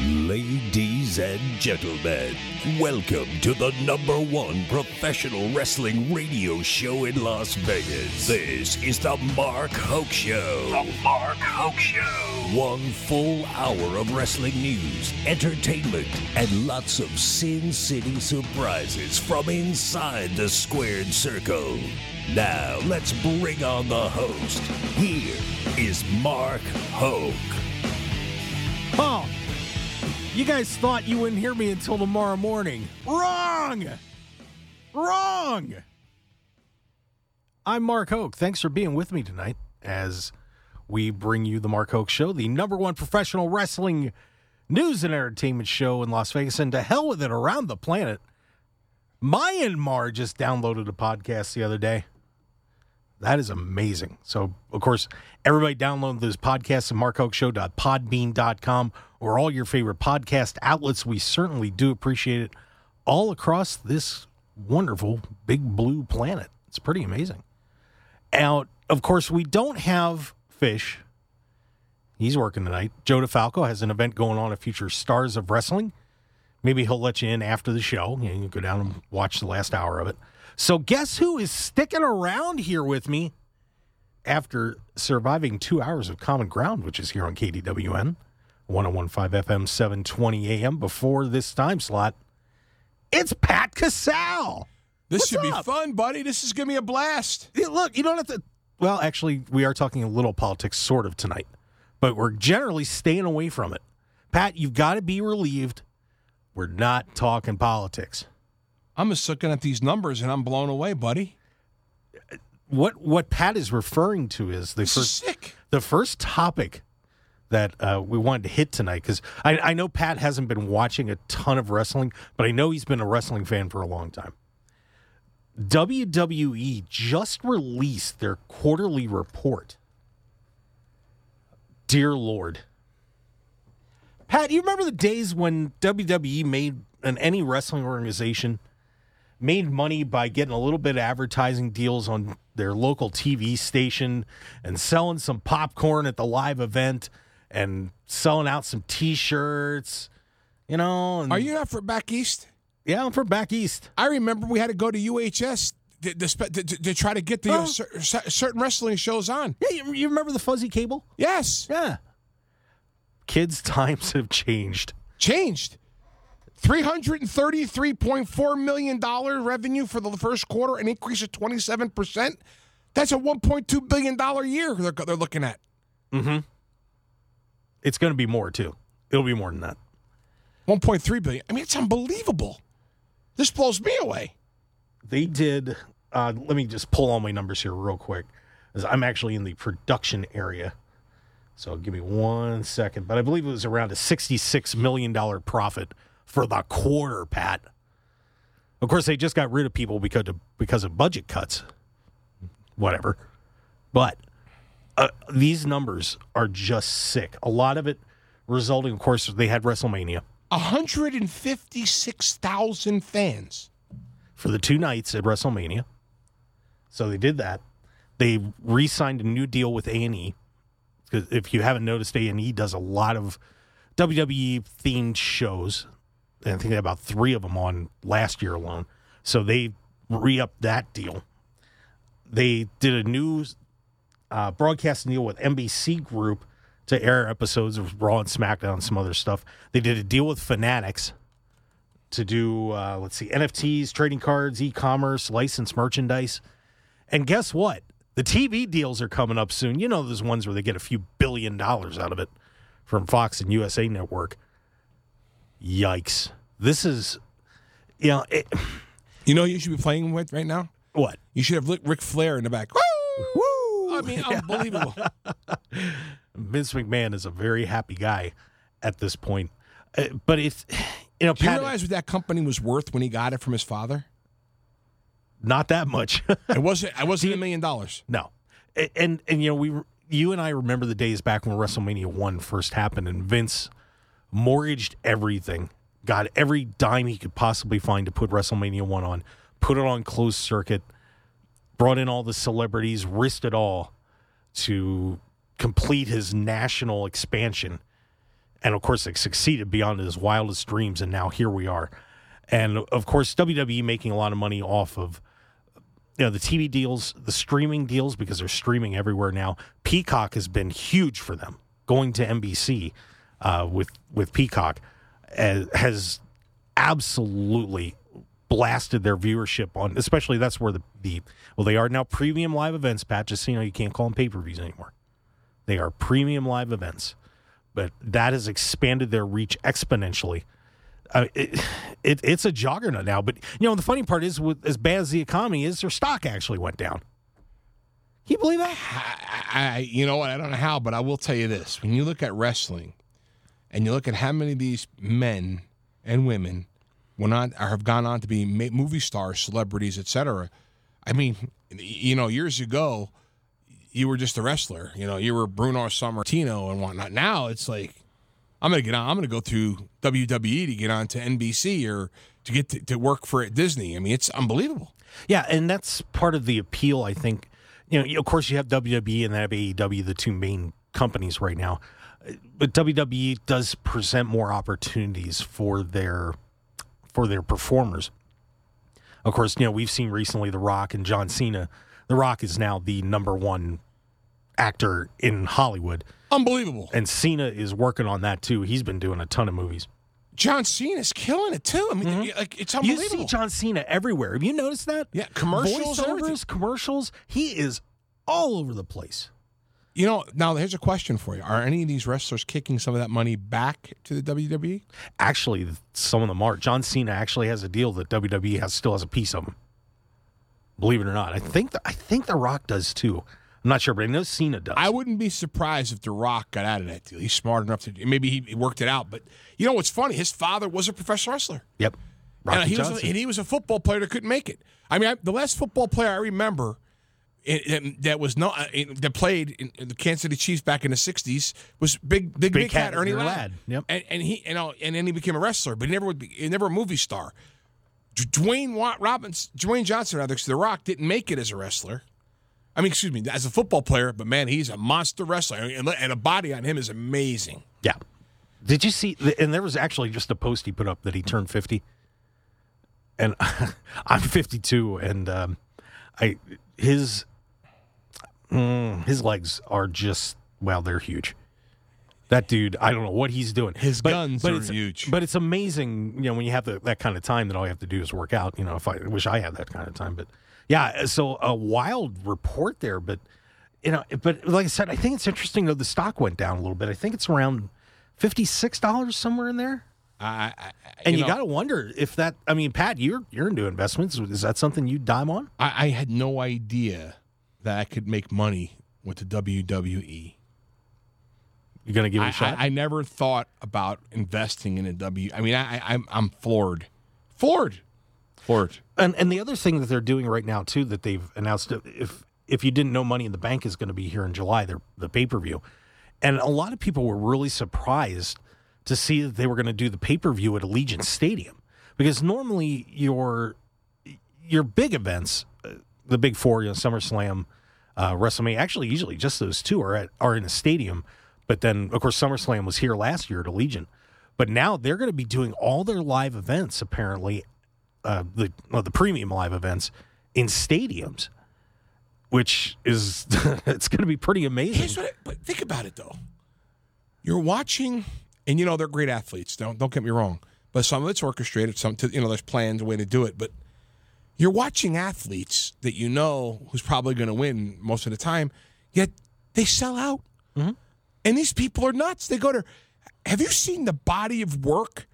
Ladies and gentlemen, welcome to the number one professional wrestling radio show in Las Vegas. This is the Mark Hoke Show. The Mark Hoke Show. One full hour of wrestling news, entertainment, and lots of Sin City surprises from inside the squared circle. Now, let's bring on the host. Here is Mark Hoke. Oh, you guys thought you wouldn't hear me until tomorrow morning. Wrong! Wrong! I'm Mark Hoke. Thanks for being with me tonight as we bring you the Mark Hoke Show, the number one professional wrestling news and entertainment show in Las Vegas, and to hell with it around the planet. Myanmar just downloaded a podcast the other day. That is amazing. So, of course, everybody download this podcast at markhokeshow.podbean.com or all your favorite podcast outlets. We certainly do appreciate it all across this wonderful big blue planet. It's pretty amazing. Now, of course, we don't have Fish. He's working tonight. Joe DeFalco has an event going on at Future Stars of Wrestling. Maybe he'll let you in after the show. You, you go down and watch the last hour of it. So, guess who is sticking around here with me after surviving two hours of common ground, which is here on KDWN, 1015 FM, 720 AM before this time slot? It's Pat Casale. This What's should up? be fun, buddy. This is going to be a blast. Yeah, Look, you don't have to. Well, actually, we are talking a little politics sort of tonight, but we're generally staying away from it. Pat, you've got to be relieved. We're not talking politics. I'm just looking at these numbers and I'm blown away, buddy. What what Pat is referring to is the This first the first topic that uh, we wanted to hit tonight because I, I know Pat hasn't been watching a ton of wrestling, but I know he's been a wrestling fan for a long time. WWE just released their quarterly report. Dear Lord. Pat, you remember the days when WWE made and any wrestling organization made money by getting a little bit of advertising deals on their local TV station and selling some popcorn at the live event and selling out some t-shirts, you know, and Are you not for back east? yeah, I'm from back east. I remember we had to go to UHF to, to, to, to, try to get the Oh. cer- certain wrestling shows on. Yeah, you, you remember the fuzzy cable? Yes, Yeah. Kids' times have changed. changed. $333.4 million revenue for the first quarter, an increase of 27%. That's a $1.2 billion year they're, they're looking at. It's going to be more too. It'll be more than that. 1.3 billion. I mean, it's unbelievable. This blows me away. They did. Uh, let me just pull all my numbers here real quick, as I'm actually in the production area. So give me one second. But I believe it was around a $66 million profit for the quarter, Pat. Of course, they just got rid of people because of, because of budget cuts. Whatever. But uh, these numbers are just sick. A lot of it resulting, of course, they had WrestleMania 156,000 fans. for the two nights at WrestleMania. So they did that. They re-signed a new deal with A&E. Because if you haven't noticed, A&E does a lot of WWE themed shows. And I think they had about three of them on last year alone. So they re-upped that deal. They did a new uh, deal with NBC Group to air episodes of Raw and SmackDown and some other stuff. They did a deal with Fanatics to do uh, let's see nfts trading cards e-commerce licensed merchandise and guess what the tv deals are coming up soon you know those ones where they get a few billion dollars out of it from fox and usa network yikes this is you know it, You know you should be playing with right now? what You should have Ric- Ric Flair in the back. Woo! I mean, unbelievable. vince mcmahon is a very happy guy at this point Uh, but it's you know Do you realize what that company was worth when he got it from his father? not that much It wasn't. I wasn't a million dollars. No, and, and and you know we, you and I remember the days back when WrestleMania one first happened, and Vince mortgaged everything, got every dime he could possibly find to put WrestleMania one on, put it on closed circuit. brought in all the celebrities, risked it all to complete his national expansion. And of course, it succeeded beyond his wildest dreams. And now here we are. And of course, WWE making a lot of money off of you know the TV deals, the streaming deals because they're streaming everywhere now. Peacock has been huge for them. Going to NBC uh, with with Peacock uh, has absolutely blasted their viewership on. Especially that's where the the well they are now premium live events. Pat, just so you know, you can't call them pay per views anymore. They are premium live events, but that has expanded their reach exponentially. Uh, it, it, it's a juggernaut now. But you know, the funny part is, with as bad as the economy is, their stock actually went down. Can you believe that? I, I, you know what? I don't know how, but I will tell you this: when you look at wrestling, and you look at how many of these men and women went on or have gone on to be movie stars, celebrities, etc. I mean, you know, years ago, you were just a wrestler. You know, you were Bruno Sammartino and whatnot. Now it's like I'm gonna get on. I'm gonna go through WWE to get on to NBC or to get to, to work for Disney. I mean, it's unbelievable. Yeah, and that's part of the appeal. I think. You know, of course, you have WWE and then AEW, the two main companies right now. But WWE does present more opportunities for their for their performers. Of course, you know we've seen recently The Rock and John Cena. The Rock is now the number one actor in Hollywood. Unbelievable. And Cena is working on that too. He's been doing a ton of movies. John Cena's killing it too. I mean, mm-hmm. like it's unbelievable. You see John Cena everywhere. Have you noticed that? Yeah, commercials, commercials. He is all over the place. You know, now here's a question for you: Are any of these wrestlers kicking some of that money back to the WWE? Actually, some of them are. John Cena actually has a deal that WWE has still has a piece of him. Believe it or not, I think the, I think The Rock does too. I'm not sure, but I know Cena does. I wouldn't be surprised if The Rock got out of that deal. He's smart enough to maybe he worked it out. But you know what's funny? His father was a professional wrestler. Yep. and he, was a, and he was a football player that couldn't make it. I mean, I, the last football player I remember that was not uh, that played in the Kansas City Chiefs back in the '60s was big, big, big, big cat, cat Ernie Ladd. Ladd. Yep. And, and, he, you know, and then he became a wrestler, but he never would be, he never a movie star. Dwayne Watt Robbins, Dwayne Johnson, rather, because The Rock didn't make it as a wrestler. I mean, excuse me, as a football player, but man, he's a monster wrestler, and a body on him is amazing. Yeah. Did you see? And there was actually just a post he put up that he turned fifty, and I'm 52, and um, I his mm, his legs are just well, they're huge. That dude, I don't know what he's doing. His but, guns but are it's, huge. But it's amazing, you know, when you have the, that kind of time that all you have to do is work out. You know, if I, I wish I had that kind of time, but yeah, so a wild report there, but you know, but like I said, I think it's interesting though the stock went down a little bit. I think it's around fifty six dollars somewhere in there. I, I, and you, you got to wonder if that. I mean, Pat, you're you're into investments. Is that something you dime on? I, I had no idea that I could make money with the WWE. You're gonna give it a I, shot. I, I, never thought about investing in a W. I mean, I, I'm I'm floored, floored, floored. And and the other thing that they're doing right now too that they've announced if if you didn't know Money in the Bank is going to be here in July, they're the pay per view, and a lot of people were really surprised to see that they were going to do the pay per view at Allegiant Stadium because normally your your big events, the big four, you know, SummerSlam, uh, WrestleMania, actually usually just those two are at are in a stadium, but then of course SummerSlam was here last year at Allegiant. But now they're going to be doing all their live events apparently uh, the well, the premium live events in stadiums, which is it's going to be pretty amazing. But think about it though. You're watching, and you know they're great athletes. Don't don't get me wrong, but some of it's orchestrated. Some to, you know there's plans, a way to do it. But you're watching athletes that you know who's probably going to win most of the time, yet they sell out. Mm-hmm. And these people are nuts. They go to. Have you seen the body of work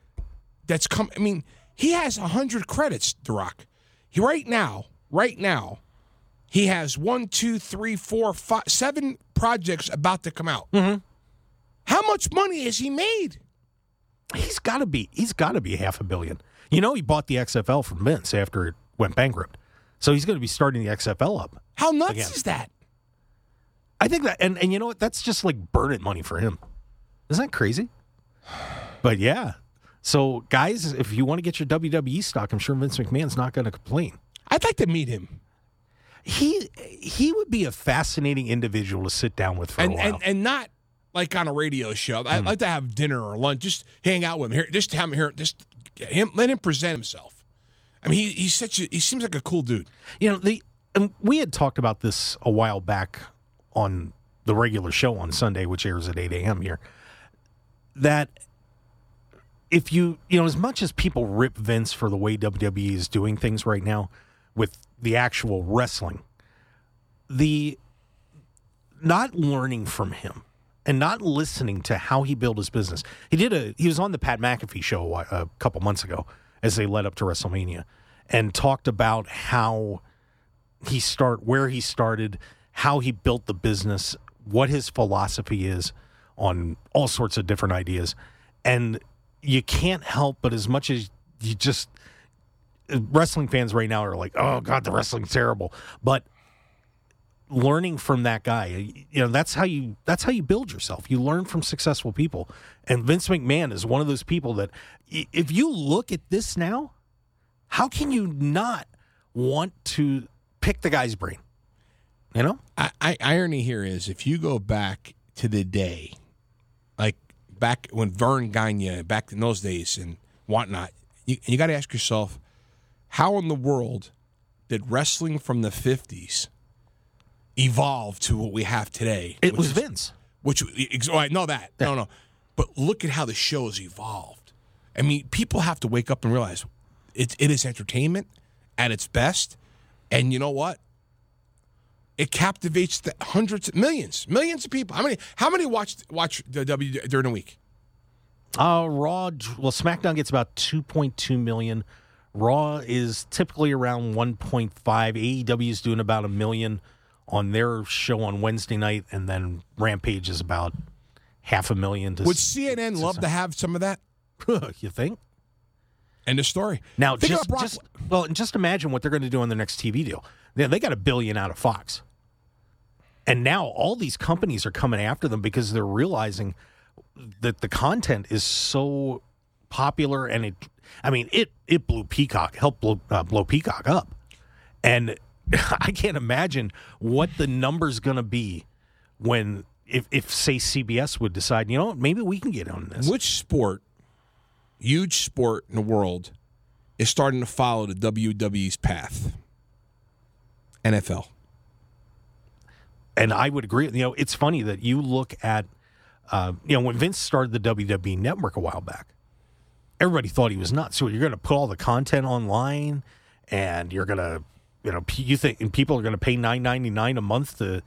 that's come? I mean he has 100 credits, The Rock. He, right now, right now, he has one, two, three, four, five, seven projects about to come out. Mm-hmm. How much money has he made? He's got to be. He's got to be half a billion. You know, he bought the XFL from Vince after it went bankrupt, so he's going to be starting the XFL up. How nuts again. is that? I think that, and and you know what? That's just like burning money for him. Isn't that crazy? But yeah, so, guys, if you want to get your WWE stock, I'm sure Vince McMahon's not going to complain. I'd like to meet him. he he would be a fascinating individual to sit down with for and, a while. and and not like on a radio show. I'd hmm. like to have dinner or lunch, just hang out with him here, just have him here, just him let him present himself. I mean, he, he's such a he seems like a cool dude. You know, the and we had talked about this a while back on the regular show on Sunday, which airs at 8 a.m. here. That if you, you know, as much as people rip Vince for the way WWE is doing things right now with the actual wrestling, the not learning from him and not listening to how he built his business. He did a he was on the Pat McAfee show a, a couple months ago as they led up to WrestleMania and talked about how he start where he started, how he built the business, what his philosophy is on all sorts of different ideas. And you can't help but as much as you just wrestling fans right now are like, "Oh god, the wrestling's terrible." But learning from that guy. You know, that's how you that's how you build yourself. You learn from successful people. And Vince McMahon is one of those people that if you look at this now, how can you not want to pick the guy's brain? You know? I, I irony here is if you go back to the day, like back when Verne Gagne, back in those days and whatnot, you, you got to ask yourself, how in the world did wrestling from the 50s evolved to what we have today. It was is, Vince. Which, oh, I know that. Yeah. No, no. But look at how the show has evolved. I mean, people have to wake up and realize it, it is entertainment at its best. And you know what? It captivates the hundreds, millions, millions of people. How many? How many watch watch the W during a week? Uh, Raw. Well, SmackDown gets about two point two million. Raw is typically around one point five. AEW is doing about a million on their show on Wednesday night, and then Rampage is about half a million. To Would CNN love to have some of that? you think? End of story. Now, Think just, Brock- just well, and just imagine what they're going to do on their next TV deal. They, they got a billion out of Fox, and now all these companies are coming after them because they're realizing that the content is so popular, and it, I mean, it it blew Peacock, helped blow, uh, blow Peacock up, and I can't imagine what the number's going to be when. If, if say CBS would decide, you know, maybe we can get on this. Which sport, huge sport in the world, is starting to follow the WWE's path? NFL. and I would agree. You know, it's funny that you look at, uh, you know, when Vince started the WWE Network a while back, everybody thought he was nuts. So you're going to put all the content online, and you're going to, you know, you think and people are going to pay nine ninety nine a month to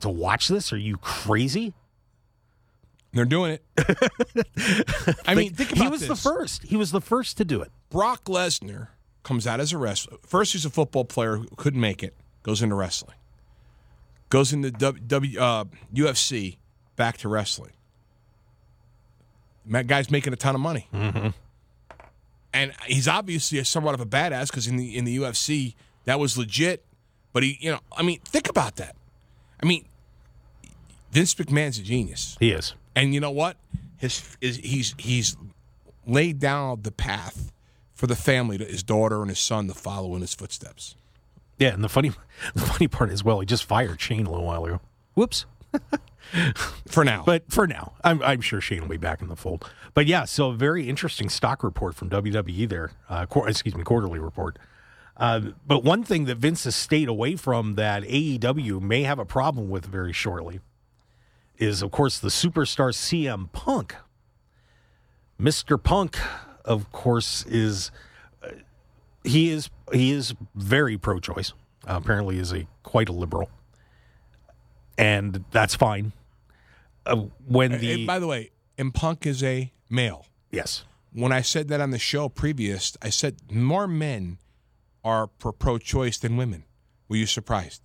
to watch this? Are you crazy? They're doing it. I mean, think about he was the first. He was the first to do it. Brock Lesnar comes out as a wrestler. First, he's a football player who couldn't make it. Goes into wrestling. Goes into w, w, uh, UFC. Back to wrestling. That guy's making a ton of money, mm-hmm. And he's obviously a somewhat of a badass because in the in the UFC that was legit. But he, you know, I mean, think about that. I mean, Vince McMahon's a genius. He is. And you know what? His is he's he's laid down the path for the family, to his daughter and his son, to follow in his footsteps. Yeah, and the funny, the funny part is, well, he just fired Shane a little while ago. Whoops. For now, But for now, I'm, I'm sure Shane will be back in the fold. But yeah, so a very interesting stock report from WWE there. Uh, qu- excuse me, quarterly report. Uh, but one thing that Vince has stayed away from that AEW may have a problem with very shortly is, of course, the superstar CM Punk. Mr. Punk, of course, is uh, he is he is very pro-choice. Apparently, is a quite a liberal, and that's fine. Uh, when the And by the way, and Punk is a male. yes, When I said that on the show previous, I said more men are pro- pro-choice than women. Were you surprised?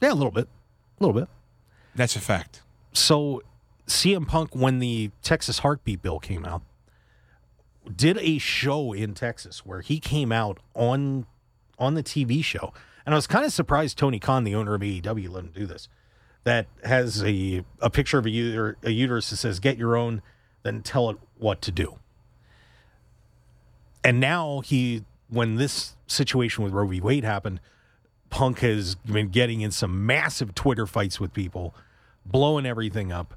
yeah, a little bit, a little bit. That's a fact. So CM Punk, when the Texas Heartbeat bill came out, did a show in Texas where he came out on on the TV show, and I was kind of surprised Tony Khan, the owner of AEW, let him do this. That has a a picture of a, a uterus that says "Get your own," then tell it what to do. And now he, when this situation with Roe v. Wade happened, Punk has been getting in some massive Twitter fights with people, blowing everything up.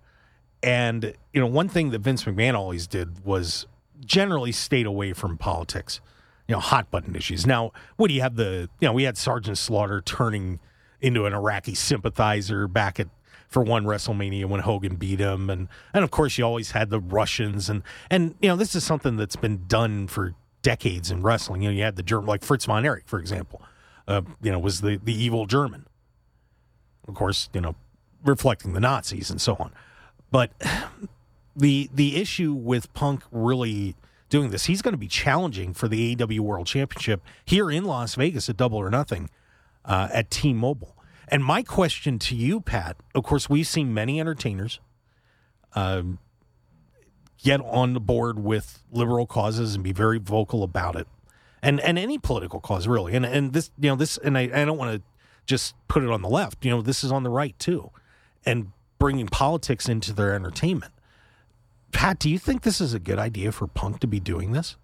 And, you know, one thing that Vince McMahon always did was generally stayed away from politics, you know, hot button issues. Now, what do you have the, you know, we had Sergeant Slaughter turning into an Iraqi sympathizer back at for one WrestleMania when Hogan beat him, and and of course you always had the Russians, and and you know this is something that's been done for decades in wrestling. You know, you had the German like Fritz von Erich, for example, uh, you know, was the the evil German, of course, you know, reflecting the Nazis and so on, but the the issue with Punk really doing this, he's going to be challenging for the AEW World Championship here in Las Vegas at Double or Nothing uh, at T-Mobile. And my question to you, Pat, of course, we've seen many entertainers um, get on the board with liberal causes and be very vocal about it, and and any political cause really. And and this, you know, this, and I, I don't want to just put it on the left. You know, this is on the right too, and bringing politics into their entertainment. Pat, do you think this is a good idea for Punk to be doing this,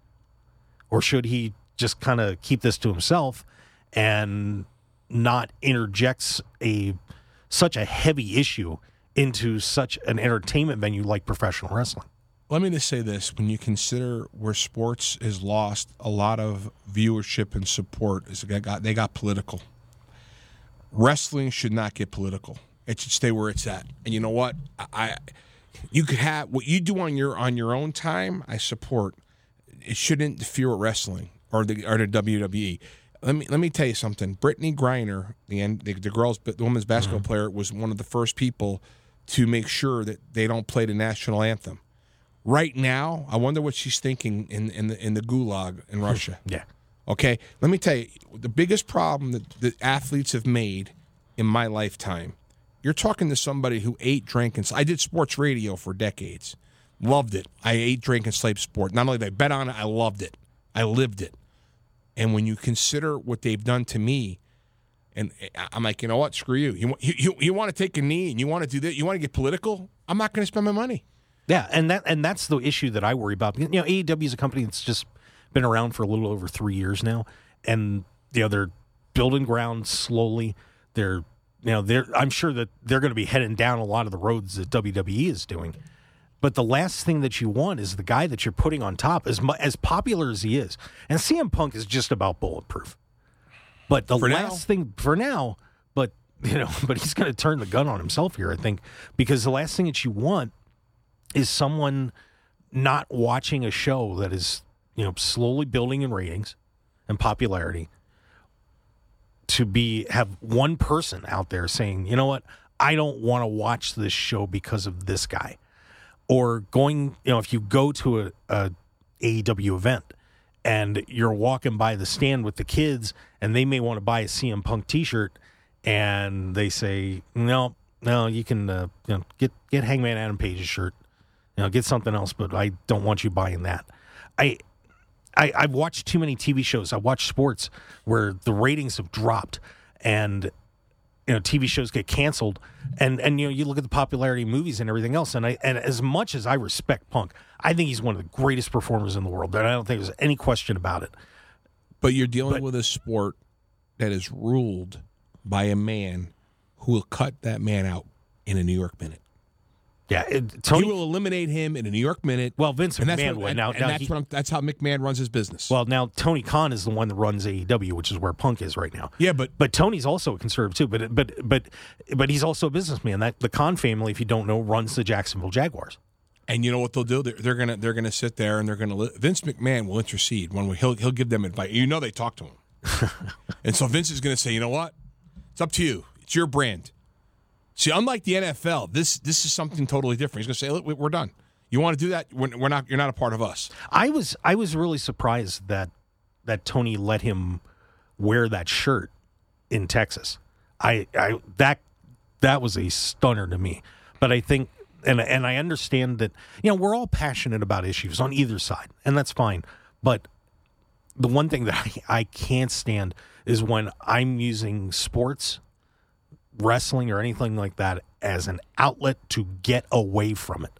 or should he just kind of keep this to himself and not interjects a such a heavy issue into such an entertainment venue like professional wrestling. Let me just say this: when you consider where sports has lost a lot of viewership and support, is they got they got political. Wrestling should not get political. It should stay where it's at. And you know what? I, you could have what you do on your on your own time. I support. It shouldn't interfere with wrestling or the or the WWE let me let me tell you something. Brittney Griner, the the, the girls, the women's basketball mm-hmm. player, was one of the first people to make sure that they don't play the national anthem. Right now, I wonder what she's thinking in in the in the gulag in Russia. yeah. Okay. Let me tell you the biggest problem that the athletes have made in my lifetime. You're talking to somebody who ate, drank, and I did sports radio for decades. Loved it. I ate, drank, and slept sport. Not only did I bet on it, I loved it. I lived it. And when you consider what they've done to me, and I'm like, you know what? Screw you. You you, you want to take a knee and you want to do that. You want to get political. I'm not going to spend my money. Yeah, and that and that's the issue that I worry about. You know, AEW is a company that's just been around for a little over three years now, and you know they're building ground slowly. They're you know they're I'm sure that they're going to be heading down a lot of the roads that WWE is doing. But the last thing that you want is the guy that you're putting on top, as as popular as he is. And CM Punk is just about bulletproof. But the for last now. thing for now, but you know, but he's going to turn the gun on himself here, I think, because the last thing that you want is someone not watching a show that is, you know, slowly building in ratings and popularity to be have one person out there saying, "You know what? I don't want to watch this show because of this guy." Or going, you know, if you go to a, a AEW event and you're walking by the stand with the kids and they may want to buy a CM Punk T-shirt and they say, no, no, you can uh, you know, get get Hangman Adam Page's shirt, you know, get something else, but I don't want you buying that. I. I, I've watched too many TV shows. I watch sports where the ratings have dropped, and you know TV shows get canceled, and and you know you look at the popularity of movies and everything else, and I and as much as I respect Punk, I think he's one of the greatest performers in the world, and I don't think there's any question about it. But you're dealing but, with a sport that is ruled by a man who will cut that man out in a New York minute. Yeah, it, Tony he will eliminate him in a New York minute. Well, Vince and McMahon would. Now, and now that's he, what that's how McMahon runs his business. Well, now Tony Khan is the one that runs AEW, which is where Punk is right now. Yeah, but but Tony's also a conservative too. But but but but he's also a businessman. That the Khan family, if you don't know, runs the Jacksonville Jaguars. And you know what they'll do? They're, they're gonna they're gonna sit there and they're gonna Vince McMahon will intercede when he'll he'll give them advice. You know they talk to him, and so Vince is gonna say, you know what? It's up to you. It's your brand. See, unlike the NFL, this this is something totally different. He's going to say, "We're done. You want to do that? We're not. You're not a part of us." I was I was really surprised that that Tony let him wear that shirt in Texas. I I that that was a stunner to me. But I think and and I understand that you know we're all passionate about issues on either side, and that's fine. But the one thing that I, I can't stand is when I'm using sports wrestling or anything like that as an outlet to get away from it.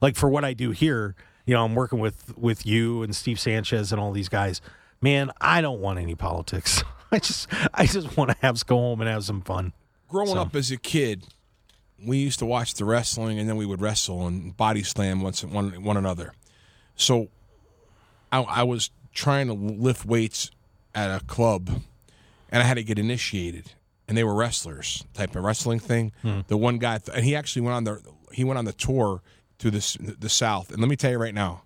Like for what I do here, you know, I'm working with with you and Steve Sanchez and all these guys. Man, I don't want any politics. I just I just want to have go home and have some fun. Growing So- up as a kid, we used to watch the wrestling, and then we would wrestle and body slam once one one another. So, I, I was trying to lift weights at a club, and I had to get initiated. And they were wrestlers type of wrestling thing. Hmm. The one guy, and he actually went on the he went on the tour to this the South. And let me tell you right now,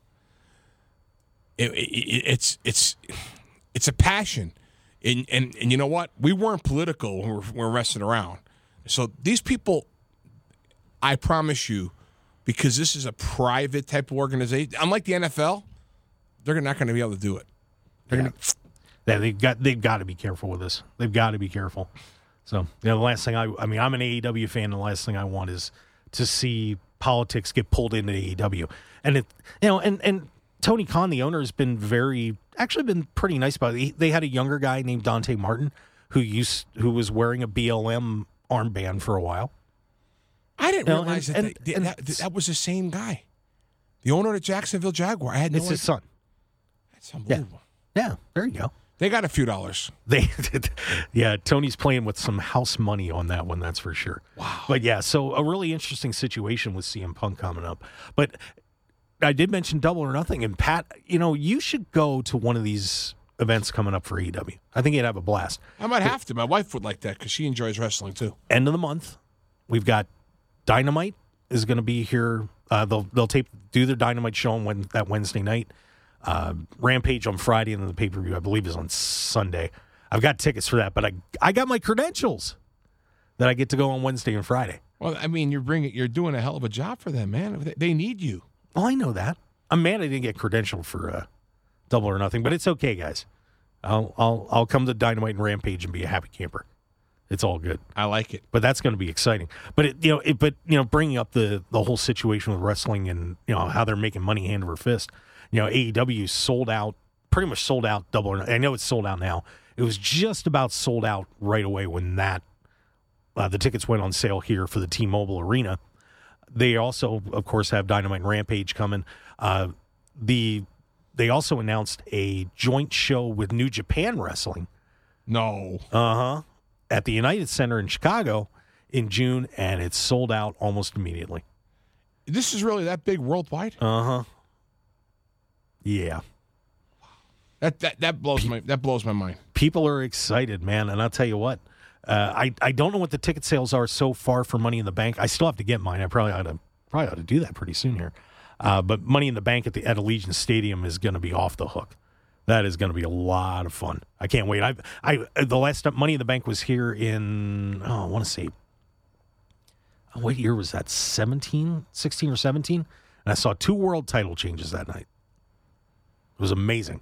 it, it, it's it's it's a passion, and and and you know what? We weren't political when we we're, we we're messing around. So these people, I promise you, because this is a private type of organization, unlike the NFL, they're not going to be able to do it. They're gonna, Yeah, they've got they've got to be careful with this. They've got to be careful. So, you know, the last thing I I mean, I'm an AEW fan. And the last thing I want is to see politics get pulled into AEW. And it, you know, and and Tony Khan, the owner, has been very actually been pretty nice about it. He- They had a younger guy named Dante Martin who used who was wearing a BLM armband for a while. I didn't No, realize and- that, and- they- and- that that was the same guy, the owner of the Jacksonville Jaguar. I had no It's idea. his son. That's unbelievable. Yeah, there you go. They got a few dollars. They, yeah, Tony's playing with some house money on that one, that's for sure. Wow. But yeah, so a really interesting situation with CM Punk coming up. But I did mention Double or Nothing, and Pat, you know, you should go to one of these events coming up for AEW. I think you'd have a blast. I might have to. My wife would like that because she enjoys wrestling too. End of the month, we've got Dynamite is going to be here. Uh, they'll they'll tape do their Dynamite show on when, that Wednesday night. Uh, Rampage on Friday, and then the pay per view I believe is on Sunday. I've got tickets for that, but I I got my credentials that I get to go on Wednesday and Friday. Well, I mean, you're bringing, you're doing a hell of a job for them, man. They, need you. Well, I know that. I'm mad I didn't get credentialed for uh, Double or Nothing, but it's okay, guys. I'll I'll I'll come to Dynamite and Rampage and be a happy camper. It's all good. I like it. but that's going to be exciting. But it, you know, it, but you know, bringing up the the whole situation with wrestling and you know how they're making money hand over fist. You know, AEW sold out, pretty much sold out. Double. or- I know it's sold out now. It was just about sold out right away when that uh, the tickets went on sale here for the T-Mobile Arena. They also, of course, have Dynamite and Rampage coming. Uh, the they also announced a joint show with New Japan Wrestling No. uh huh. At the United Center in Chicago in June, and it's sold out almost immediately. This is really that big worldwide? Uh huh. Yeah. That that that blows my that blows my mind. People are excited, man. And I'll tell you what, uh, I, I don't know what the ticket sales are so far for Money in the Bank. I still have to get mine. I probably ought to, probably ought to do that pretty soon here. Uh, but Money in the Bank at the at Allegiant Stadium is going to be off the hook. That is going to be a lot of fun. I can't wait. I I the last time Money in the Bank was here in oh I want to say what year was that 17 16 or 17 and I saw two world title changes that night. It was amazing.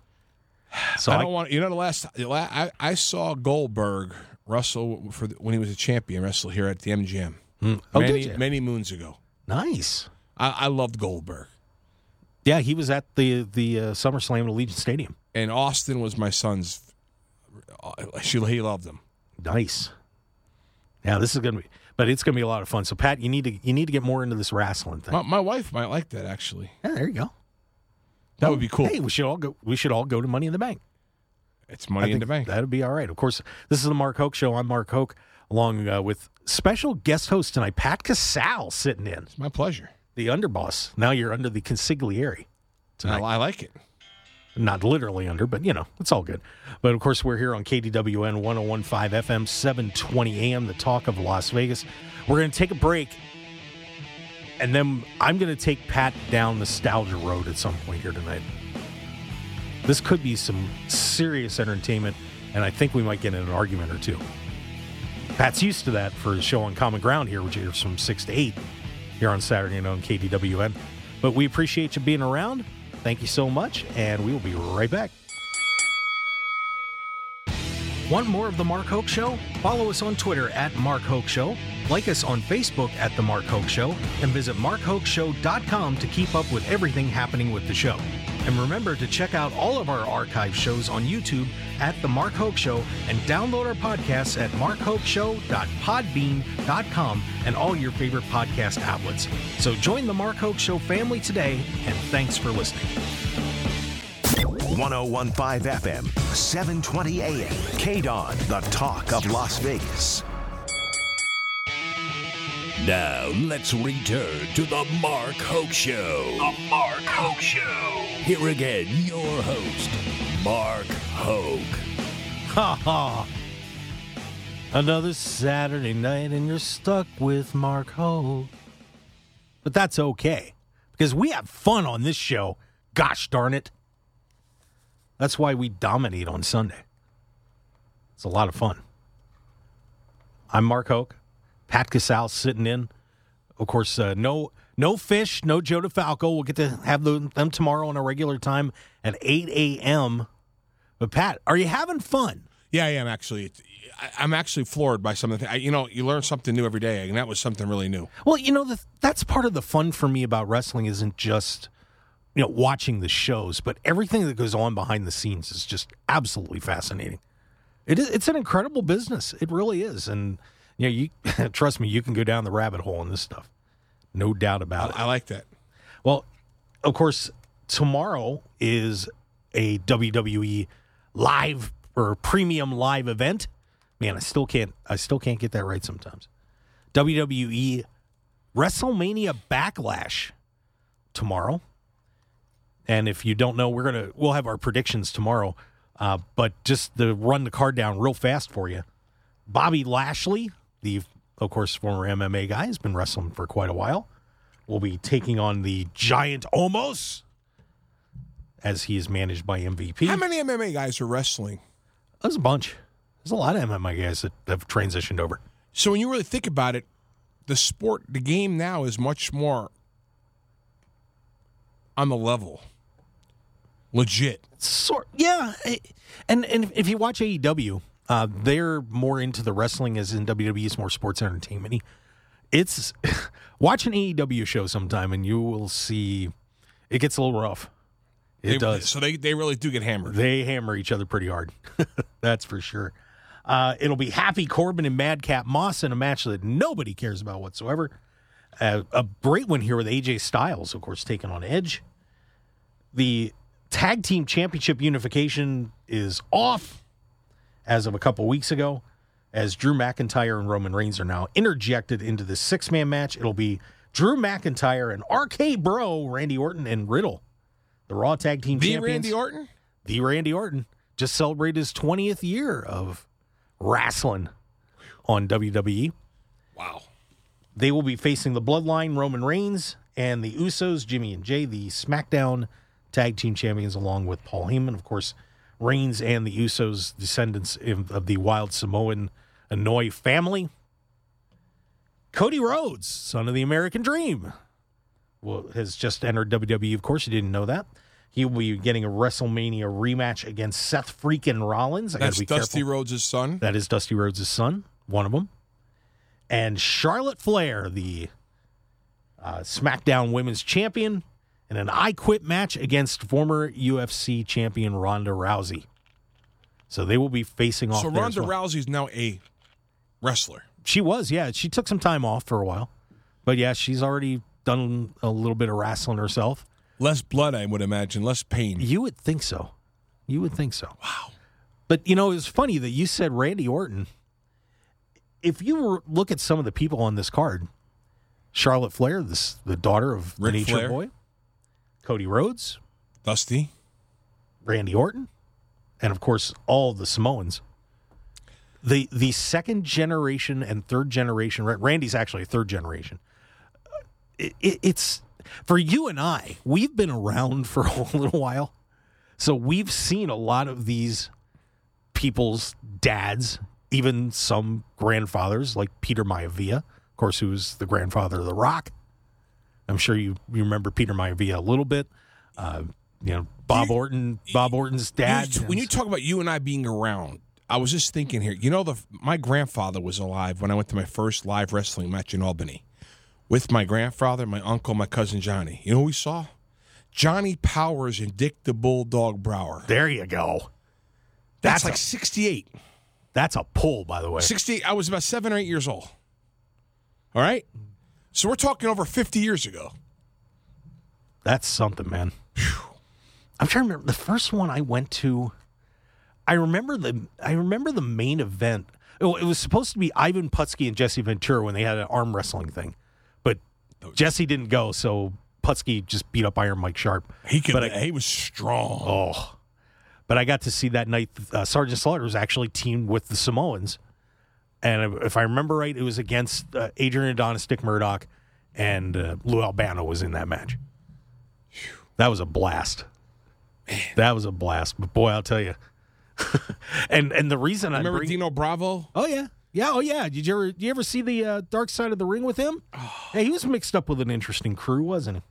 So I I, don't want you know the last I, I saw Goldberg wrestle for the, when he was a champion wrestle here at the MGM oh, many many moons ago. nice. I, I loved Goldberg Yeah, he was at the the uh, SummerSlam at Allegiant Stadium. and Austin was my son's. uh, She he loved him. Nice. Yeah, this is gonna be, but it's gonna be a lot of fun. So Pat, you need to you need to get more into this wrestling thing. My, my wife might like that actually. yeah, there you go. That would be cool. Hey, we should all go. We should all go to Money in the Bank. It's money in the bank. That'd be all right. Of course, this is the Mark Hoke Show. I'm Mark Hoke, along uh, with special guest host tonight, Pat Casale, sitting in It's my pleasure. the underboss. Now you're under the consigliere I, tonight. I like it. not literally under, but you know, it's all good. But of course, we're here on KDWN 1015 FM, 720 AM, the talk of Las Vegas. We're going to take a break, and then I'm going to take Pat down nostalgia road at some point here tonight. This could be some serious entertainment, and I think we might get in an argument or two. Pat's used to that for his show on Common Ground here, which is from 6 to 8 here on Saturday night on KDWN. But we appreciate you being around. Thank you so much, and we will be right back. Want more of The Mark Hoke Show? Follow us on Twitter at Mark Hoke Show, like us on Facebook at The Mark Hoke Show, and visit markhokeshow.com to keep up with everything happening with the show. And remember to check out all of our archive shows on YouTube at The Mark Hoke Show and download our podcasts at markhokeshow.podbean.com and all your favorite podcast outlets. So join The Mark Hoke Show family today, and thanks for listening. 1015 FM, 720 AM. KDWN, the talk of Las Vegas. Now let's return to the Mark Hoke Show. The Mark Hoke Show. Here again, your host, Mark Hoke. Ha ha. Another Saturday night and you're stuck with Mark Hoke. But that's okay because we have fun on this show. Gosh darn it. That's why we dominate on Sunday. It's a lot of fun. I'm Mark Hoke. Pat Casale sitting in. Of course, uh, no no fish, no Joe DeFalco. We'll get to have them, them tomorrow on a regular time at 8 a.m. But Pat, are you having fun? Yeah, I am actually. I- I'm actually floored by some of the things. You know, you learn something new every day, and that was something really new. Well, you know, the, that's part of the fun for me about wrestling isn't just, you know, watching the shows, but everything that goes on behind the scenes is just absolutely fascinating. It is, it's an incredible business. It really is. And, you know, you trust me, you can go down the rabbit hole in this stuff. No doubt about it. I, I like that. Well, of course, tomorrow is a WWE live or premium live event. Man, I still can't I still can't get that right sometimes. WWE WrestleMania Backlash tomorrow. And if you don't know, we're gonna we'll have our predictions tomorrow. Uh, but just to run the card down real fast for you, Bobby Lashley, the of course former MMA guy, has been wrestling for quite a while will be taking on the giant Omos as he is managed by MVP. How many MMA guys are wrestling? There's a bunch. There's a lot of MMA guys that have transitioned over. So when you really think about it, the sport, the game now is much more on the level, legit. Sort, yeah, and and if you watch AEW, uh, they're more into the wrestling as in WWE is more sports entertainment. It's watch an AEW show sometime and you will see it gets a little rough. It They- does. So they, they really do get hammered. They hammer each other pretty hard. That's for sure. Uh, it'll be Happy Corbin and Madcap Moss in a match that nobody cares about whatsoever. Uh, a great one here with AJ Styles, of course, taking on Edge. The Tag Team Championship unification is off as of a couple weeks ago, as Drew McIntyre and Roman Reigns are now interjected into the six man match. It'll be Drew McIntyre and RK Bro, Randy Orton, and Riddle. The Raw Tag Team The Champions Randy Orton? the Randy Orton just celebrated his 20th year of wrestling on WWE. Wow. They will be facing the Bloodline, Roman Reigns, and the Usos, Jimmy and Jay, the SmackDown Tag Team Champions, along with Paul Heyman. Of course, Reigns and the Usos, descendants of the Wild Samoan Anoa'i family. Cody Rhodes, son of the American Dream, well, has just entered WWE. Of course, you didn't know that. He will be getting a WrestleMania rematch against Seth freaking Rollins. I That's Dusty careful. Rhodes' son. That is Dusty Rhodes' son, one of them. And Charlotte Flair, the uh, SmackDown Women's Champion, in an I Quit match against former UFC champion Ronda Rousey. So they will be facing off. So Ronda well. Rousey's now a wrestler. She was, yeah. She took some time off for a while, but yeah, she's already done a little bit of wrestling herself. Less blood, I would imagine, less pain. You would think so. You would think so. Wow. But you know, it's funny that you said Randy Orton. If you were, look at some of the people on this card, Charlotte Flair, this the daughter of the Ric Nature Flair. Boy, Cody Rhodes, Dusty. Randy Orton, and of course all the Samoans. The the second generation and third generation. Randy's actually a third generation. It, it, it's for you and I. We've been around for a little while, so we've seen a lot of these people's dads, even some grandfathers, like Peter Maivia, of course, who was the grandfather of The Rock. I'm sure you, you remember Peter Maivia a little bit. Uh, you know, Bob You- Orton, Bob Orton's dad. You- when you talk about you and I being around, I was just thinking here. You know, the my grandfather was alive when I went to my first live wrestling match in Albany with my grandfather, my uncle, my cousin Johnny. You know who we saw? Johnny Powers and Dick the Bulldog Brower. there you go. That's, That's like a- 68. That's a pull, by the way. 68. I was about seven or eight years old. All right? So we're talking over 50 years ago. That's something, man. I'm trying to remember the first one I went to. I remember the I remember the main event. It was supposed to be Ivan Putski and Jesse Ventura when they had an arm wrestling thing, but Jesse didn't go, so Putski just beat up Iron Mike Sharpe. He could. I- he was strong. Oh, but I got to see that night. Uh, Sergeant Slaughter was actually teamed with the Samoans, and if I remember right, it was against uh, Adrian Adonis, Dick Murdoch, and uh, Lou Albano was in that match. That was a blast. That was a blast. But boy, I'll tell you. and and the reason I Remember bring, Dino Bravo? Oh yeah, yeah, oh yeah. Did you ever did you ever see the uh, Dark Side of the Ring with him? Yeah, he was mixed up with an interesting crew, wasn't he?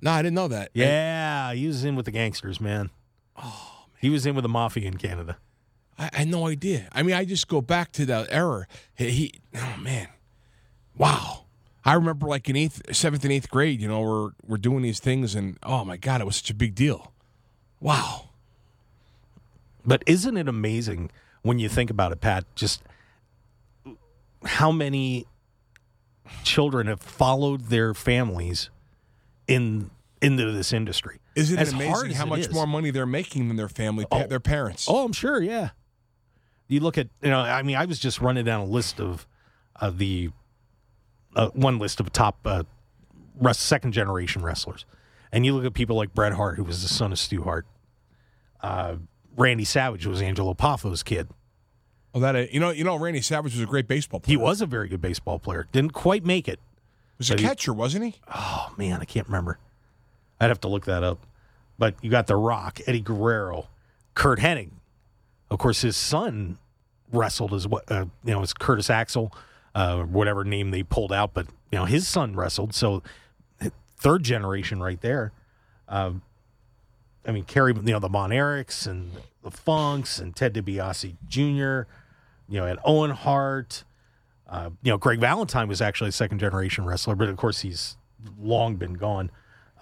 No, I didn't know that. Yeah, he was in with the gangsters, man. Oh, he was in with the mafia in Canada. I, I had no idea. I mean, I just go back to that error. He, he oh man, wow. I remember like in eighth, seventh, and eighth grade. You know, we're we're doing these things, and oh my god, it was such a big deal. Wow. But isn't it amazing when you think about it, Pat? Just how many children have followed their families in into this industry? Isn't As it hard amazing as how much is. more money they're making than their family, pa- Oh. their parents? Oh, I'm sure. Yeah. You look at you know. I mean, I was just running down a list of of the uh, one list of top uh, rest, second generation wrestlers, and you look at people like Bret Hart, who was the son of Stu Hart. Uh, Randy Savage was Angelo Poffo's kid. Oh, that uh, you know, you know, Randy Savage was a great baseball player. He was a very good baseball player. Didn't quite make it. was a but he- catcher, wasn't he? Oh man, I can't remember. I'd have to look that up. But you got The Rock, Eddie Guerrero, Curt Hennig. Of course, his son wrestled as what uh, you know, it's Curtis Axel, uh, whatever name they pulled out. But you know, his son wrestled. So third generation right there. Um, I mean, Kerry, you know, the Von Erichs and the Funks and Ted DiBiase Jr. You know, and Owen Hart. Uh, you know, Greg Valentine was actually a second generation wrestler, but of course he's long been gone.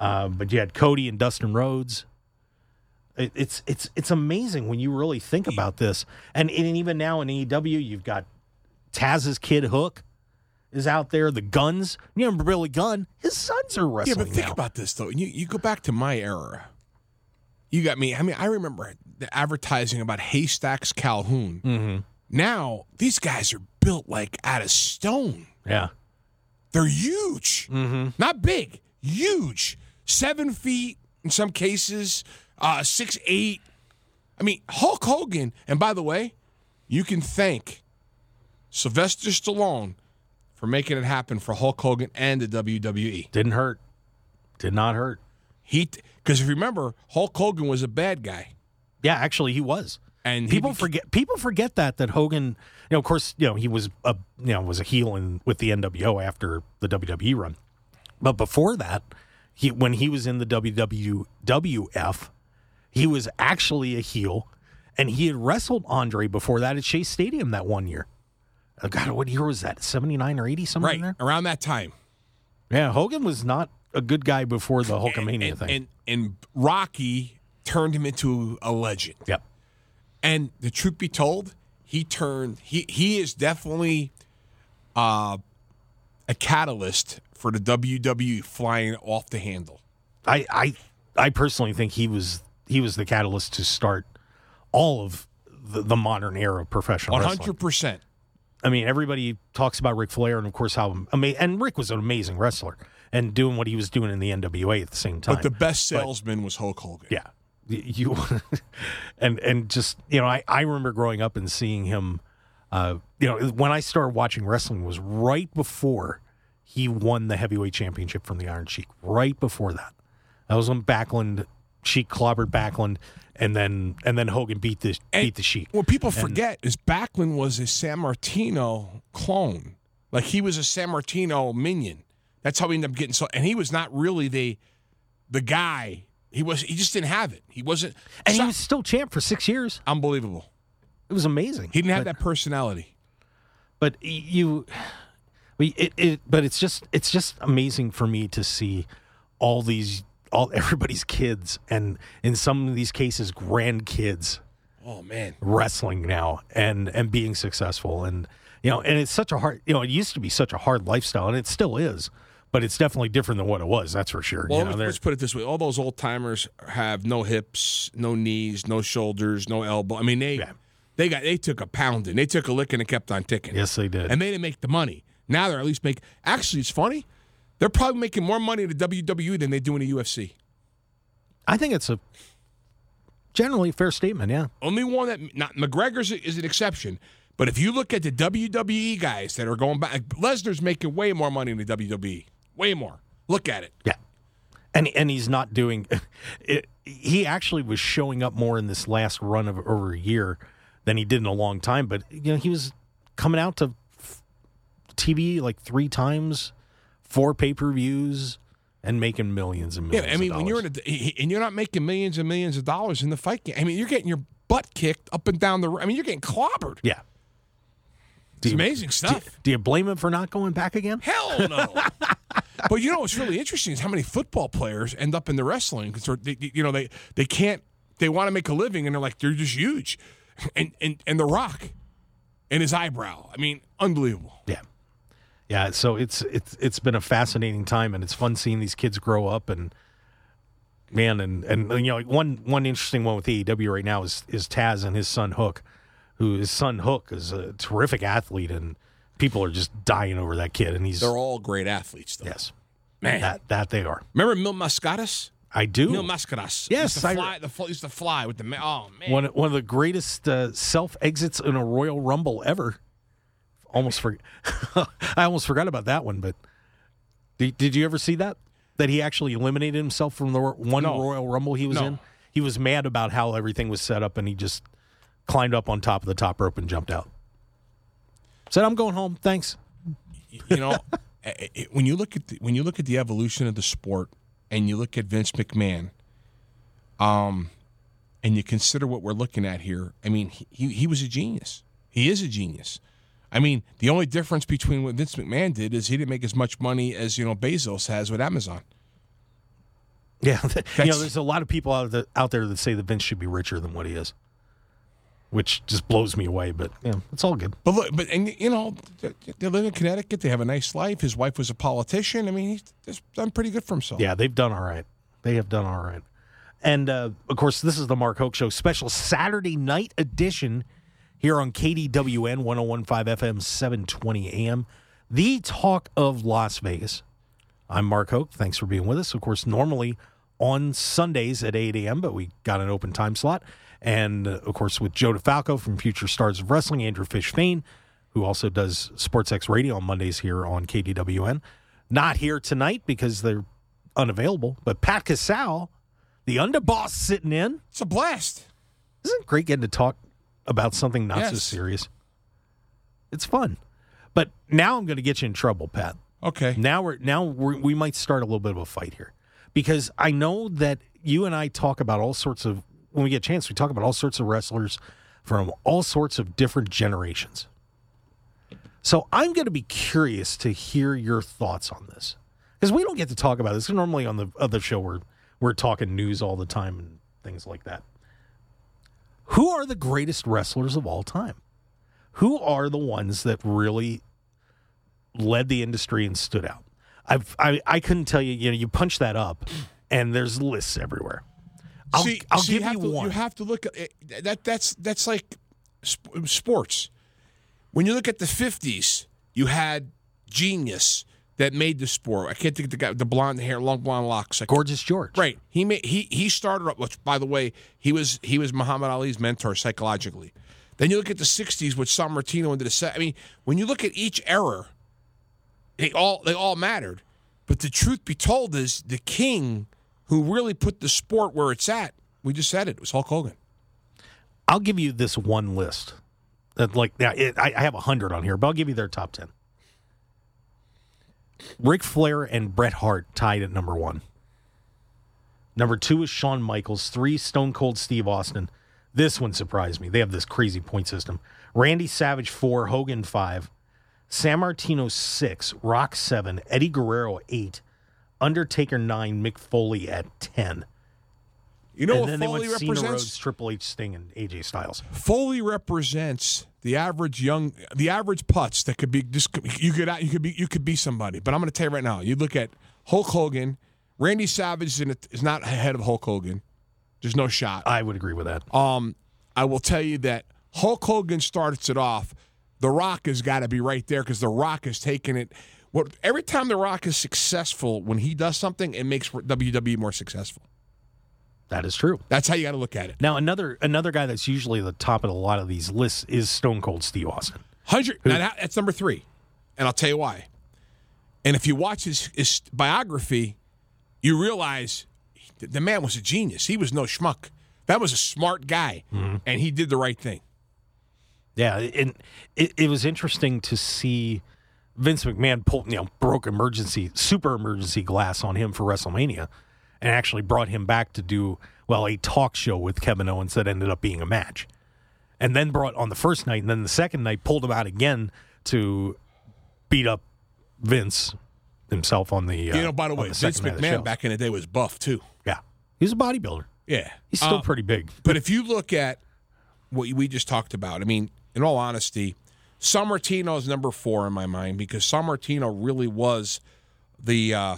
Uh, but you had Cody and Dustin Rhodes. It, it's it's it's amazing when you really think about this, and, and even now in AEW, you've got Taz's kid Hook is out there. The Guns, you remember Billy Gunn? His sons are wrestling. Yeah, but think now. about this though. You you go back to my era. You got me. I mean, I remember the advertising about Haystacks Calhoun. Mm-hmm. Now these guys are built like out of stone. yeah, They're huge, mm-hmm. not big, huge. Seven feet in some cases, uh, six eight. I mean, Hulk Hogan. And by the way, you can thank Sylvester Stallone for making it happen for Hulk Hogan and the WWE. didn't hurt, did not hurt. He because if you remember, Hulk Hogan was a bad guy, Yeah, actually, he was. and People beca- forget. People forget that that Hogan, you know, of course, you know, he was a you know was a heel in with the NWO after the WWE run, but before that, he when he was in the WWF, he was actually a heel, and he had wrestled Andre before that at Shea Stadium that one year. Uh, God, what year was that? Seventy nine or eighty somewhere right there? around that time. Yeah, Hogan was not a good guy before the Hulkamania and, thing. and and Rocky turned him into a legend. yep. And the truth be told, he turned he he is definitely uh, a catalyst for the WWE flying off the handle. I, I I personally think he was he was the catalyst to start all of the, the modern era of professional One wrestling. hundred percent. I mean, everybody talks about Ric Flair and of course how amazing and Rick was an amazing wrestler and doing what he was doing in the NWA at the same time. But the best salesman was Hulk Hogan. yeah, you and and just you know, I I remember growing up and seeing him. Uh, you know, when I started watching wrestling was right before he won the heavyweight championship from the Iron Sheik. Right before that, that was when Backlund Sheik clobbered Backlund, and then and then Hogan beat the And beat the Sheik. What people forget is Backlund was a Sammartino clone. Like he was a Sammartino minion. That's how he ended up getting so. And he was not really the the guy. He was. He just didn't have it. He wasn't. And he was still champ for six years. unbelievable. It was amazing. He didn't have that personality. but you we it, it but it's just it's just amazing for me to see all these all everybody's kids and in some of these cases grandkids Oh man. wrestling now and and being successful and you know and it's such a hard you know it used to be such a hard lifestyle and it still is but it's definitely different than what it was. That's for sure. Well, You know, let's, let's put it this way: all those old timers have no hips, no knees, no shoulders, no elbow. I mean, they Yeah. they got they took a pounding, they took a licking, and kept on ticking. yes, they did. and they didn't make the money. Now they're at least make. Actually, it's funny. They're probably making more money in the WWE than they do in the UFC. I think it's a generally fair statement. Yeah. Only one that not McGregor's is an exception. But if you look at the WWE guys that are going back, Lesnar's making way more money in the WWE. Way more. Look at it. Yeah. And and he's not doing it, he actually was showing up more in this last run of over a year than he did in a long time, but you know, he was coming out to TV like 3 times, four pay-per-views and making millions and millions. Yeah. I mean, of when you're in a, and you're not making millions and millions of dollars in the fight game. I mean, you're getting your butt kicked up and down the. I mean, you're getting clobbered. Yeah. It's amazing stuff. do you blame him for not going back again? Hell no. but you know what's really interesting is how many football players end up in the wrestling because you know they they can't they want to make a living and they're like they're just huge, and and and the Rock, and his eyebrow. I mean, unbelievable. Yeah. Yeah, so it's it's it's been a fascinating time and it's fun seeing these kids grow up and man and and you know one one interesting one with AEW right now is is Taz and his son Hook, who his son Hook is a terrific athlete and people are just dying over that kid and he's They're all great athletes, though. yes. man. That that they are. Remember Mil Mascaras? I do. Mil Mascaras. Yes, used to I- The fl- used to fly with the oh man. one one of the greatest uh, self exits in a Royal Rumble ever. Almost for, I almost forgot about that one. But did, did you ever see that? That he actually eliminated himself from the one No. Royal Rumble he was No. in. He was mad about how everything was set up, and he just climbed up on top of the top rope and jumped out. Said, "I'm going home. Thanks." you know, when you look at the, when you look at the evolution of the sport, and you look at Vince McMahon, um, and you consider what we're looking at here. I mean, he he, he was a genius. He is a genius. I mean, the only difference between what Vince McMahon did is he didn't make as much money as you know Bezos has with Amazon. Yeah, you know, there's a lot of people out, that, out there that say that Vince should be richer than what he is, which just blows me away. But yeah, it's all good. But look, but and you know, they, they live in Connecticut. They have a nice life. His wife was a politician. I mean, he's, he's done pretty good for himself. Yeah, they've done all right. They have done all right. And uh, of course, this is the Mark Hoke Show special Saturday night edition here on KDWN 1015 FM 720 AM, the talk of Las Vegas. I'm Mark Hoke. Thanks for being with us. Of course, normally on Sundays at 8 a.m., but we got an open time slot. And uh, of course, with Joe DeFalco from Future Stars of Wrestling, Andrew Fish Fain, who also does SportsX Radio on Mondays here on KDWN. Not here tonight because they're unavailable, but Pat Casale, the underboss, sitting in. It's a blast. Isn't it great getting to talk about something not so serious? It's fun. But now I'm going to get you in trouble, Pat. Okay. Now we're now we're, we might start a little bit of a fight here because I know that you and I talk about all sorts of when we get a chance we talk about all sorts of wrestlers from all sorts of different generations. So I'm going to be curious to hear your thoughts on this because we don't get to talk about this. Normally on the other show we're we're talking news all the time and things like that. Who are the greatest wrestlers of all time? Who are the ones that really led the industry and stood out. I've, I I couldn't tell you. You know, you punch that up, and there's lists everywhere. I'll, see, I'll see, give you, have you to, one. You have to look at it, that. That's that's like sp- sports. When you look at the '50s, you had genius that made the sport. I can't think of the guy, the blonde hair, long blonde locks. I Gorgeous George. Right. He made he he started up. Which, by the way, he was he was Muhammad Ali's mentor psychologically. Then you look at the '60s with Sammartino into the set. I mean, when you look at each era, they all they all mattered. But the truth be told is the king who really put the sport where it's at. We just said it. It was Hulk Hogan. I'll give you this one list. That like yeah, it, I, I have a hundred on here, but I'll give you their top ten. Ric Flair and Bret Hart tied at number one. Number two is Shawn Michaels. Three, Stone Cold Steve Austin. This one surprised me. They have this crazy point system. Randy Savage four, Hogan five, Sammartino six, Rock seven, Eddie Guerrero eight, Undertaker nine, Mick Foley at ten. You know and what then they Foley went Cena represents? Rhodes, Triple H, Sting, and AJ Styles. Foley represents the average young, the average putz that could be just you could you could be you could be somebody. But I'm going to tell you right now, you look at Hulk Hogan, Randy Savage is, in a, is not ahead of Hulk Hogan. There's no shot. I would agree with that. Um, I will tell you that Hulk Hogan starts it off. The Rock has got to be right there because The Rock has taken it. What every time The Rock is successful when he does something, it makes WWE more successful. That is true. That's how you got to look at it. Now another another guy that's usually the top of a lot of these lists is Stone Cold Steve Austin. Hundred. Now that, that's number three, and I'll tell you why. And if you watch his, his biography, you realize the- man was a genius. He was no schmuck. That was a smart guy, mm-hmm. and he did the right thing. Yeah, and it, it was interesting to see Vince McMahon pull, you know, broke emergency, super emergency glass on him for WrestleMania, and actually brought him back to do well a talk show with Kevin Owens that ended up being a match, and then brought on the first night, and then the second night pulled him out again to beat up Vince himself on the. Uh, you know, by the on way, Vince second night of the McMahon back in the day was buff too. yeah, he's a bodybuilder. Yeah, He's still Uh, pretty big. But if you look at what we just talked about, I mean, in all honesty, Sammartino is number four in my mind because Sammartino really was the uh,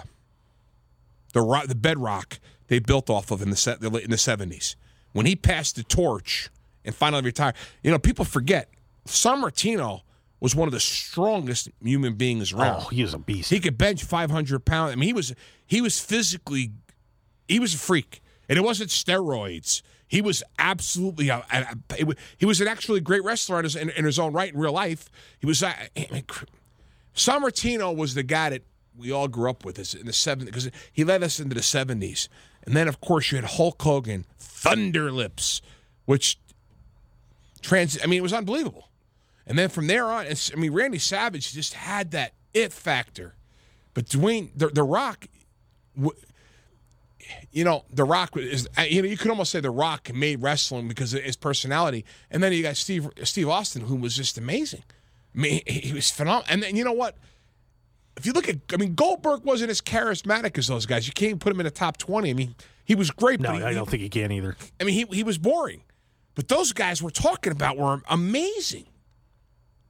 the the bedrock they built off of in the se- in the seventies when he passed the torch and finally retired. You know, people forget Sammartino was one of the strongest human beings around. Oh, he was a beast. He could bench 500 pounds. I mean, he was he was physically he was a freak, and it wasn't steroids. He was absolutely a, a, a- he was an actually great wrestler in his, in, in his own right in real life. He was. Uh, I mean, cr- Sammartino was the guy that we all grew up with this in the 70s because he led us into the 70s. And then, of course, you had Hulk Hogan, Thunder Lips, which trans. I mean, it was unbelievable. And then from there on, I mean, Randy Savage just had that it factor. But Dwayne, the, the Rock, you know, The Rock is, you know, you could almost say The Rock made wrestling because of his personality. And then you got Steve Steve Austin, who was just amazing. I mean, he was phenomenal. And then you know what? If you look at, I mean, Goldberg wasn't as charismatic as those guys. You can't even put him in the top twenty. I mean, he was great. no, but he, I don't think he can either. I mean, he he was boring. But those guys we're talking about were amazing.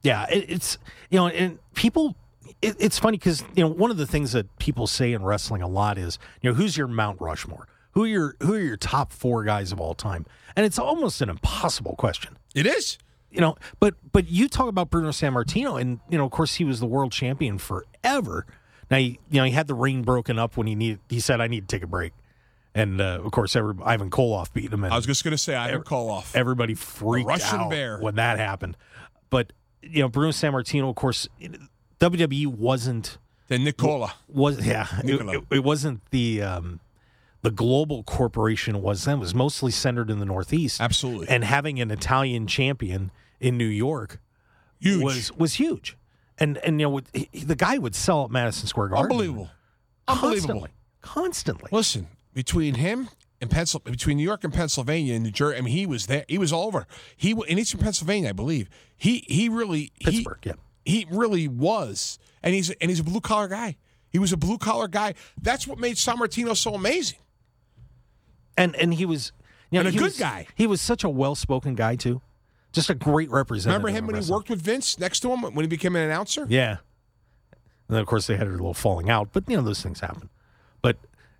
Yeah, it, it's you know, and people. It, it's funny because you know one of the things that people say in wrestling a lot is you know who's your Mount Rushmore, who are your who are your top four guys of all time, and it's almost an impossible question. It is. You know, but but you talk about Bruno Sammartino, and you know, of course, he was the world champion forever. Now, he, you know, he had the ring broken up when he needed. He said, "I need to take a break," and uh, of course, every, Ivan Koloff beat him. I was just going to say Ivan Koloff. everybody freaked Russian out bear. when that happened. But you know, Bruno Sammartino, of course, WWE wasn't the Nicola. was yeah, it, Nicola. it- it wasn't the um, the global corporation it was then. It was mostly centered in the Northeast, Absolutely. and having an Italian champion in New York Huge. was was huge. And and you know he, the guy would sell at Madison Square Garden, Unbelievable. Unbelievable. constantly, constantly. Listen, between him and Pencil, between New York and Pennsylvania and New Jersey, I mean, he was there. He was all over. He in Eastern Pennsylvania, I believe. He he really he- Pittsburgh, yeah. He really was, and he's and he's a blue collar guy. He was a blue collar guy. That's what made Sammartino so amazing. and and he was you know, And a good was- guy. He was such a well spoken guy too, just a great representative. Remember him when he worked with Vince next to him when he became an announcer? Yeah. And then of course they had a little falling out, but you know those things happen. But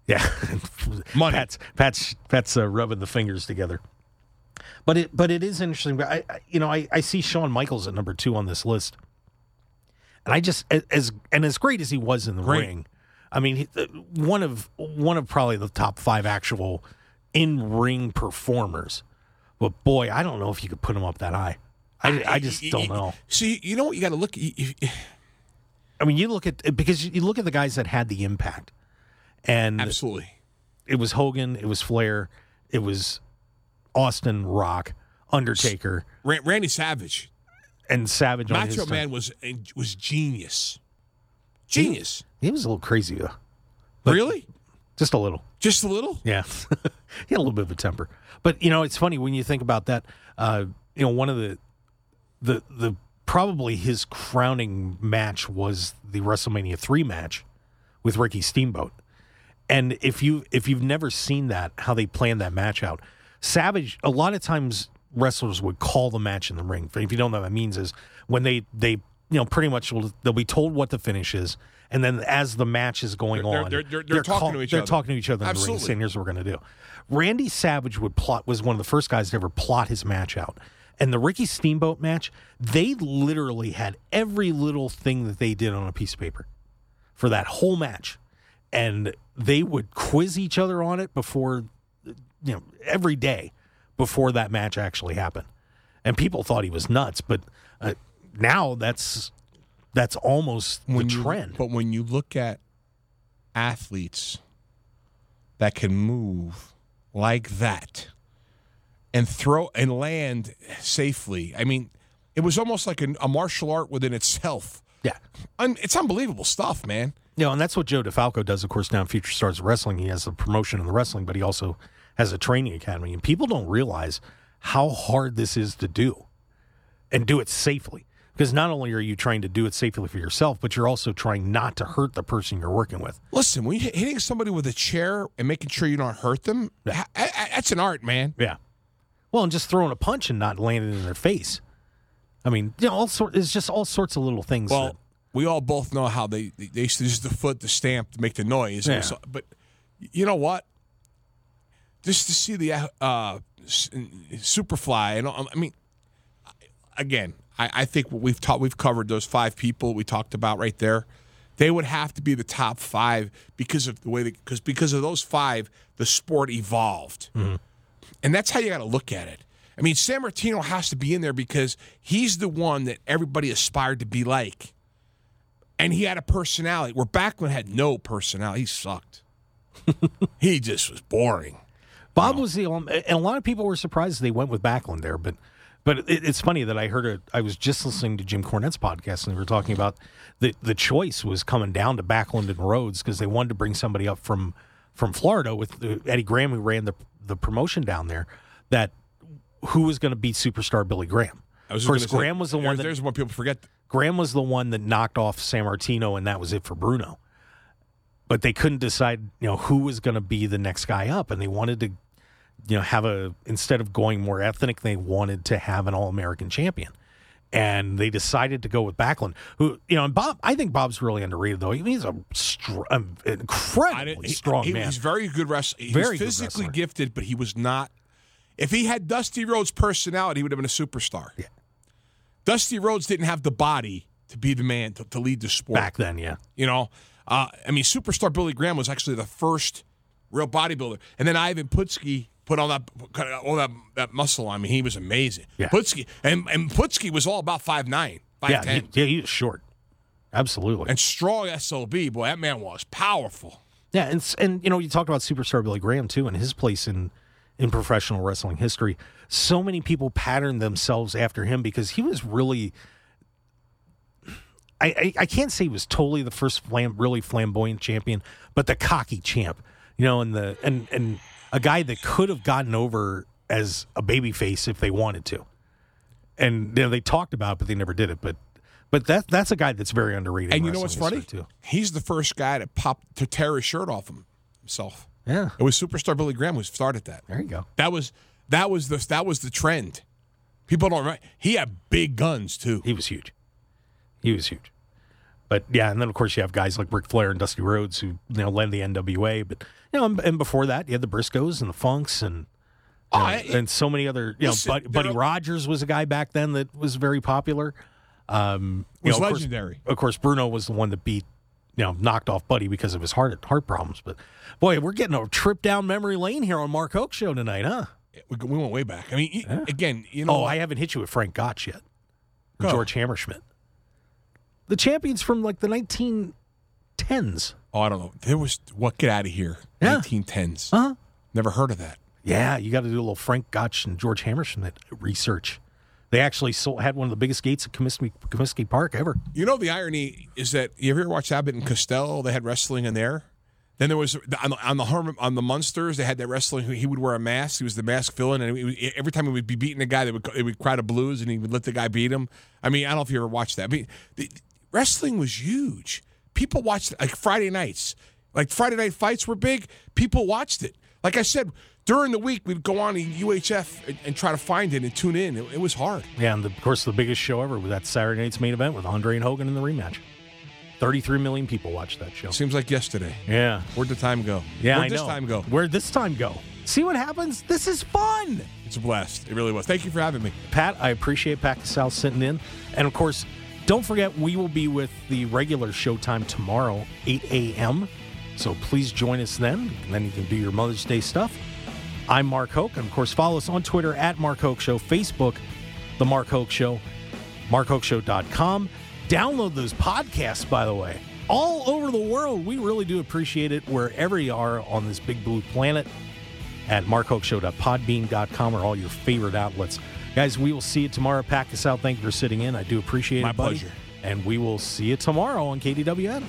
yeah, Money. Pat's Pat's Pat's uh, rubbing the fingers together. But it but it is interesting. I, I you know I, I see Shawn Michaels at number two on this list, and I just as and as great as he was in the Great. ring, I mean uh, one of one of probably the top five actual in ring performers. But boy, I don't know if you could put him up that high. I, I just don't know. See, you know what you got to look. I mean, you look at because you look at the guys that had the impact, and Absolutely. it was Hogan, it was Flair, it was Austin, Rock, Undertaker, Randy Savage, and Savage. on his Macho. Man was was genius. Genius. He was a little crazy though, really? Just a little. Just a little? Yeah, he had a little bit of a temper. But you know, it's funny when you think about that. Uh, you know, one of the the the probably his crowning match was the WrestleMania three match with Ricky Steamboat, And if you if you've never seen that, how they planned that match out, Savage. A lot of times wrestlers would call the match in the ring. If you don't know what that means, is when they they you know pretty much will, they'll be told what the finish is, and then as the match is going They're- on, they're- they're- they're talking to each they're other. talking to each other in the ring, Absolutely. saying, "Here's what we're going to do." Randy Savage would plot was one of the first guys to ever plot his match out. And the Ricky Steamboat match, they literally had every little thing that they did on a piece of paper for that whole match. And they would quiz each other on it before, you know, every day before that match actually happened. And people thought he was nuts, but uh, now that's that's almost the you, trend. But when you look at athletes that can move like that and throw and land safely, I mean, it was almost like a, a martial art within itself. yeah. Un, it's unbelievable stuff, man. You know, and that's what Joe DeFalco does, of course, now in Future Stars Wrestling. He has a promotion in the wrestling, but he also has a training academy. And people don't realize how hard this is to do and do it safely. Because not only are you trying to do it safely for yourself, but you're also trying not to hurt the person you're working with. Listen, when you're hitting somebody with a chair and making sure you don't hurt them, ha- that's an art, man. Yeah. Well, and just throwing a punch and not landing in their face. I mean, you know, all sort. It's just all sorts of little things. Well, that- we all both know how they they they used to use the foot to stamp to make the noise. Yeah. So- but you know what? Just to see the uh, Superfly, and I mean, again, I, I think we've taught, we've covered those five people we talked about right there. They would have to be the top five because of the way because because of those five, the sport evolved, mm-hmm. and that's how you got to look at it. I mean, Sammartino has to be in there because he's the one that everybody aspired to be like and he had a personality where Backlund had no personality. He sucked. he just was boring. Bob was the um, only, and a lot of people were surprised they went with Backlund there, but but it, it's funny that I heard it. I was just listening to Jim Cornette's podcast, and they were talking about the the choice was coming down to Backlund and Rhodes because they wanted to bring somebody up from from Florida with uh, Eddie Graham, who ran the the promotion down there. That who was going to beat superstar Billy Graham? I of course, gonna say, Graham was the one there's- that There's what people forget. Graham was the one that knocked off Sammartino, and that was it for Bruno. But they couldn't decide, you know, who was going to be the next guy up, and they wanted to, you know, have a instead of going more ethnic, they wanted to have an All American champion, and they decided to go with Backlund, who, you know, and Bob. I think Bob's really underrated though. He's a str- um, incredibly he- strong he, man. He's very good wrestler. He Very physically wrestler. gifted, but he was not. If he had Dusty Rhodes' personality, he would have been a superstar. Yeah. Dusty Rhodes didn't have the body to be the man to, to lead the sport. Back then, yeah. You know, uh, I mean, superstar Billy Graham was actually the first real bodybuilder, and then Ivan Putski put all that all that that muscle on me. He was amazing. Yeah. Putski and and Putski was all about five nine, five Yeah, ten, he, yeah, he was short. Absolutely. and strong SLB. Boy, that man was powerful. Yeah, and and you know you talked about superstar Billy Graham too, and his place in in professional wrestling history. So many people patterned themselves after him because he was really. I, I, I can't say he was totally the first flam, really flamboyant champion, but the cocky champ, you know, and the and and a guy that could have gotten over as a babyface if they wanted to, and you know, they talked about it, but they never did it. But but that that's a guy that's very underrated. And you know what's funny? too. He's the first guy to pop to tear his shirt off him, himself. Yeah, It was superstar Billy Graham who started that. there you go. That was that was the that was the trend. People don't remember. He had big guns too. He was huge. He was huge. But yeah, and then of course you have guys like Ric Flair and Dusty Rhodes who you know led the NWA. But you know, and, and before that you had the Briscoes and the Funks and Oh, you know, I- and so many other. You Listen, know, Bud, Buddy Rogers was a guy back then that was very popular. Um, Was know, of course- legendary. Of course, Bruno was the one that beat. You know, knocked off Buddy because of his heart heart problems. But boy, we're getting a trip down memory lane here on Mark Hoke Show tonight, huh? We, we went way back. I mean, you- again, you know, Oh, I haven't hit you with Frank Gotch yet. Go. George Hammerschmidt. The champions from like the 1910s. oh, I don't know. There was what? Get out of here. Yeah. 1910s. Uh huh. Never heard of that. Yeah, you got to do a little Frank Gotch and George Hammerschmidt research. They actually sold, had one of the biggest gates at Comiskey, Comiskey Park ever. You know, the irony is that you ever watch Abbott and Costello? They had wrestling in there. Then there was on the on the, on the Munsters. They had that wrestling. He would wear a mask. He was the mask villain, and every time he would be beating a guy, they would they would cry the blues, and he would let the guy beat him. I mean, I don't know if you ever watched that. I mean, the, wrestling was huge. People watched like Friday nights. Like Friday night fights were big. People watched it. Like I said, during the week we'd go on to UHF and, and try to find it and tune in. It, it was hard. Yeah, and the, of course, the biggest show ever was that Saturday night's main event with Andre and Hogan in the rematch. 33 million people watched that show. Seems like yesterday. Yeah. Where'd the time go? Yeah, Where'd I this know. time go? Where'd this time go? See what happens? This is fun. It's a blast. It really was. Thank you for having me. Pat, I appreciate Pat Casale sitting in. And of course, don't forget we will be with the regular showtime tomorrow, 8 a.m. So please join us then. And then you can do your Mother's Day stuff. I'm Mark Hoke. And of course, follow us on Twitter at Mark Hoke Show, Facebook, The Mark Hoke Show, markhokeshow.com. Download those podcasts, by the way, all over the world. We really do appreciate it wherever you are on this big blue planet at markhokeshow.podbean.com or all your favorite outlets. Guys, we will see you tomorrow. Pack us out. Thank you for sitting in. I do appreciate My it, buddy. pleasure. And we will see you tomorrow on KDWN.